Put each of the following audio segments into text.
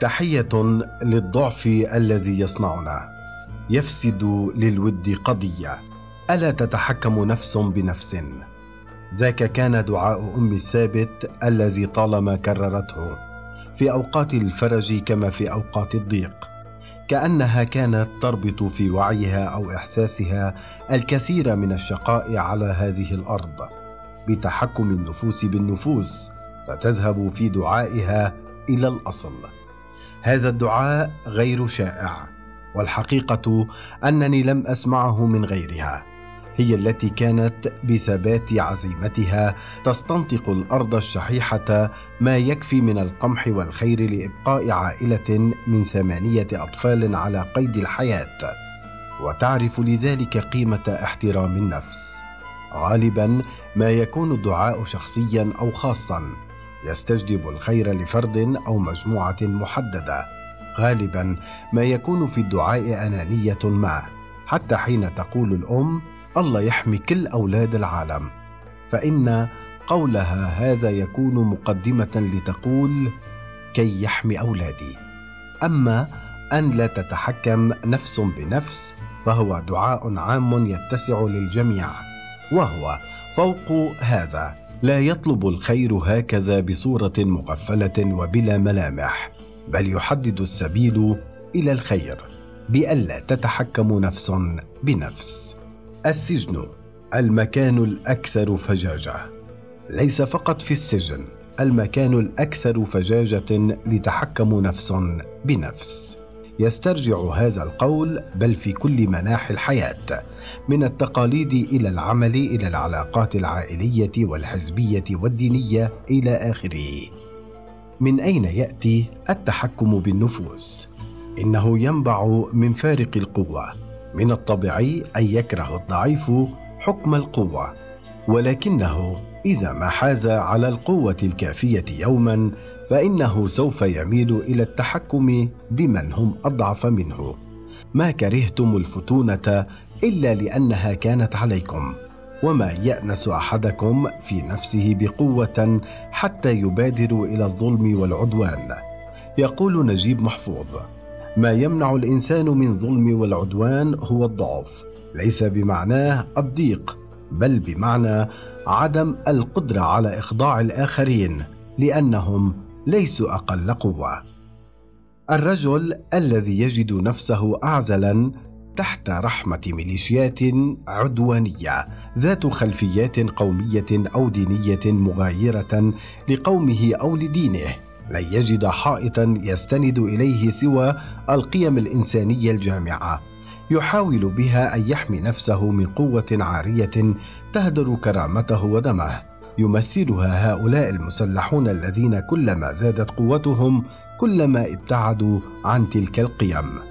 تحية للضعف الذي يصنعنا. يفسد للود قضية. ألا تتحكم نفس بنفس؟ ذاك كان دعاء أم الثابت الذي طالما كررته. في أوقات الفرج كما في أوقات الضيق. كأنها كانت تربط في وعيها أو إحساسها الكثير من الشقاء على هذه الأرض. بتحكم النفوس بالنفوس فتذهب في دعائها إلى الأصل. هذا الدعاء غير شائع والحقيقة أنني لم أسمعه من غيرها. هي التي كانت بثبات عزيمتها تستنطق الأرض الشحيحة ما يكفي من القمح والخير لإبقاء عائلة من ثمانية أطفال على قيد الحياة. وتعرف لذلك قيمة احترام النفس. غالبا ما يكون الدعاء شخصيا أو خاصا. يستجلب الخير لفرد أو مجموعة محددة. غالبا ما يكون في الدعاء أنانية ما حتى حين تقول الأم الله يحمي كل أولاد العالم. فإن قولها هذا يكون مقدمة لتقول كي يحمي أولادي. أما أن لا تتحكم نفس بنفس فهو دعاء عام يتسع للجميع وهو فوق هذا. لا يطلب الخير هكذا بصورة مغفله وبلا ملامح بل يحدد السبيل إلى الخير بألا تتحكم نفس بنفس. السجن المكان الأكثر فجاجة ليس فقط في السجن المكان الأكثر فجاجة لتحكم نفس بنفس. يسترجع هذا القول بل في كل مناحي الحياة من التقاليد إلى العمل إلى العلاقات العائلية والحزبية والدينية إلى آخره. من أين يأتي التحكم بالنفوس؟ إنه ينبع من فارق القوة من الطبيعي أن يكره الضعيف حكم القوة ولكنه إذا ما حاز على القوة الكافية يوما فإنه سوف يميل إلى التحكم بمن هم أضعف منه. ما كرهتم الفتونة إلا لأنها كانت عليكم. وما يأنس أحدكم في نفسه بقوة حتى يبادر إلى الظلم والعدوان. يقول نجيب محفوظ ما يمنع الإنسان من ظلم والعدوان هو الضعف. ليس بمعناه الضيق. بل بمعنى عدم القدرة على إخضاع الآخرين لأنهم ليسوا أقل قوة. الرجل الذي يجد نفسه اعزلا تحت رحمة ميليشيات عدوانية ذات خلفيات قومية أو دينية مغايرة لقومه أو لدينه. لن يجد حائطا يستند إليه سوى القيم الإنسانية الجامعة. يحاول بها أن يحمي نفسه من قوة عارية تهدر كرامته ودمه. يمثلها هؤلاء المسلحون الذين كلما زادت قوتهم كلما ابتعدوا عن تلك القيم.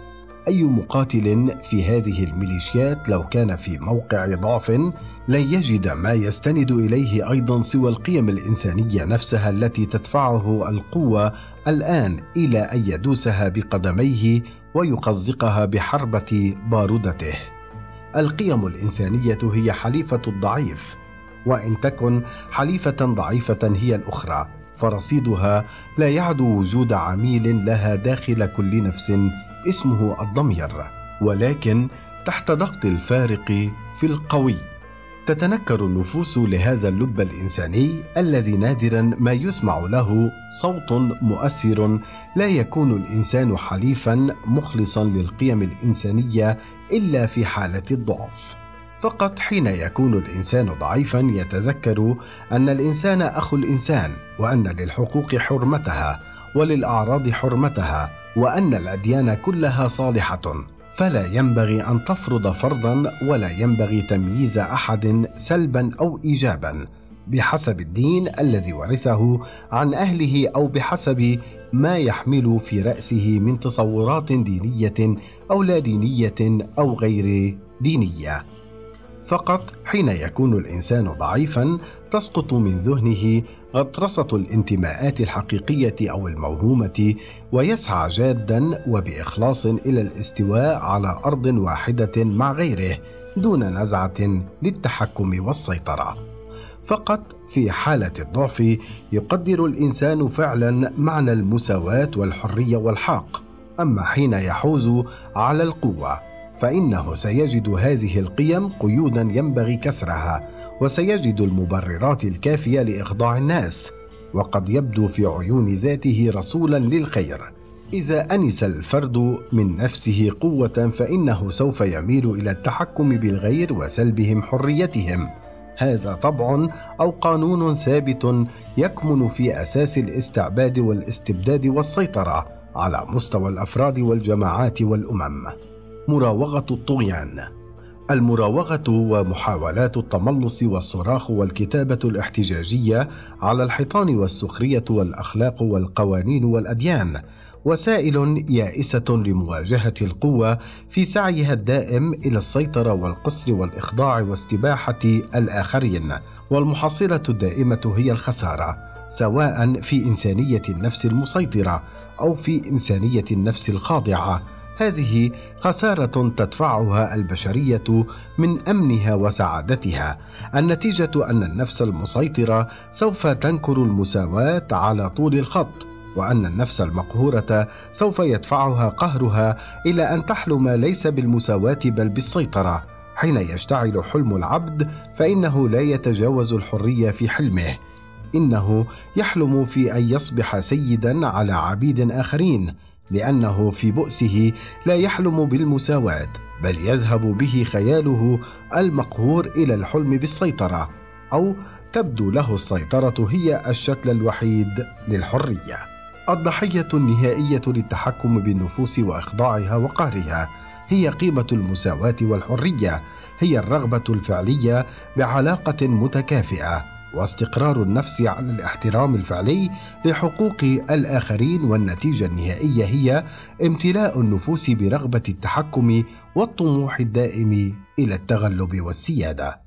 أي مقاتل في هذه الميليشيات لو كان في موقع ضعف لن يجد ما يستند إليه أيضا سوى القيم الإنسانية نفسها التي تدفعه القوة الآن إلى أن يدوسها بقدميه ويقزقها بحربة بارودته. القيم الإنسانية هي حليفة الضعيف وإن تكن حليفة ضعيفة هي الأخرى فرصيدها لا يعدو وجود عميل لها داخل كل نفس اسمه الضمير ولكن تحت ضغط الفارق في القوي. تتنكر النفوس لهذا اللب الإنساني الذي نادرا ما يسمع له صوت مؤثر لا يكون الإنسان حليفا مخلصا للقيم الإنسانية إلا في حالة الضعف. فقط حين يكون الإنسان ضعيفا يتذكر أن الإنسان أخو الإنسان وأن للحقوق حرمتها وللأعراض حرمتها وأن الأديان كلها صالحة فلا ينبغي أن تفرض فرضا ولا ينبغي تمييز أحد سلبا أو ايجابا بحسب الدين الذي ورثه عن أهله أو بحسب ما يحمل في رأسه من تصورات دينية أو لا دينية أو غير دينية. فقط حين يكون الإنسان ضعيفا تسقط من ذهنه غطرسة الانتماءات الحقيقية أو الموهومة ويسعى جادا وبإخلاص إلى الاستواء على أرض واحدة مع غيره دون نزعة للتحكم والسيطرة. فقط في حالة الضعف يقدر الإنسان فعلا معنى المساواة والحرية والحق أما حين يحوز على القوة فإنه سيجد هذه القيم قيودا ينبغي كسرها وسيجد المبررات الكافية لإخضاع الناس وقد يبدو في عيون ذاته رسولا للخير. إذا أنس الفرد من نفسه قوة فإنه سوف يميل إلى التحكم بالغير وسلبهم حريتهم. هذا طبع أو قانون ثابت يكمن في أساس الاستعباد والاستبداد والسيطرة على مستوى الأفراد والجماعات والأمم. مراوغة الطغيان. المراوغة ومحاولات التملص والصراخ والكتابة الاحتجاجية على الحيطان والسخرية والأخلاق والقوانين والأديان. وسائل يائسة لمواجهة القوة في سعيها الدائم إلى السيطرة والقصر والإخضاع واستباحة الآخرين. والمحصلة الدائمة هي الخسارة سواء في إنسانية النفس المسيطرة أو في إنسانية النفس الخاضعة. هذه خسارة تدفعها البشرية من أمنها وسعادتها. النتيجة أن النفس المسيطرة سوف تنكر المساواة على طول الخط وأن النفس المقهورة سوف يدفعها قهرها إلى أن تحلم ليس بالمساواة بل بالسيطرة. حين يشتعل حلم العبد فإنه لا يتجاوز الحرية في حلمه. إنه يحلم في أن يصبح سيدا على عبيد آخرين. لأنه في بؤسه لا يحلم بالمساواة بل يذهب به خياله المقهور إلى الحلم بالسيطرة أو تبدو له السيطرة هي الشكل الوحيد للحرية. الضحية النهائية للتحكم بالنفوس وإخضاعها وقهرها هي قيمة المساواة والحرية هي الرغبة الفعلية بعلاقة متكافئة. واستقرار النفس على الاحترام الفعلي لحقوق الآخرين والنتيجة النهائية هي امتلاء النفوس برغبة التحكم والطموح الدائم إلى التغلب والسيادة.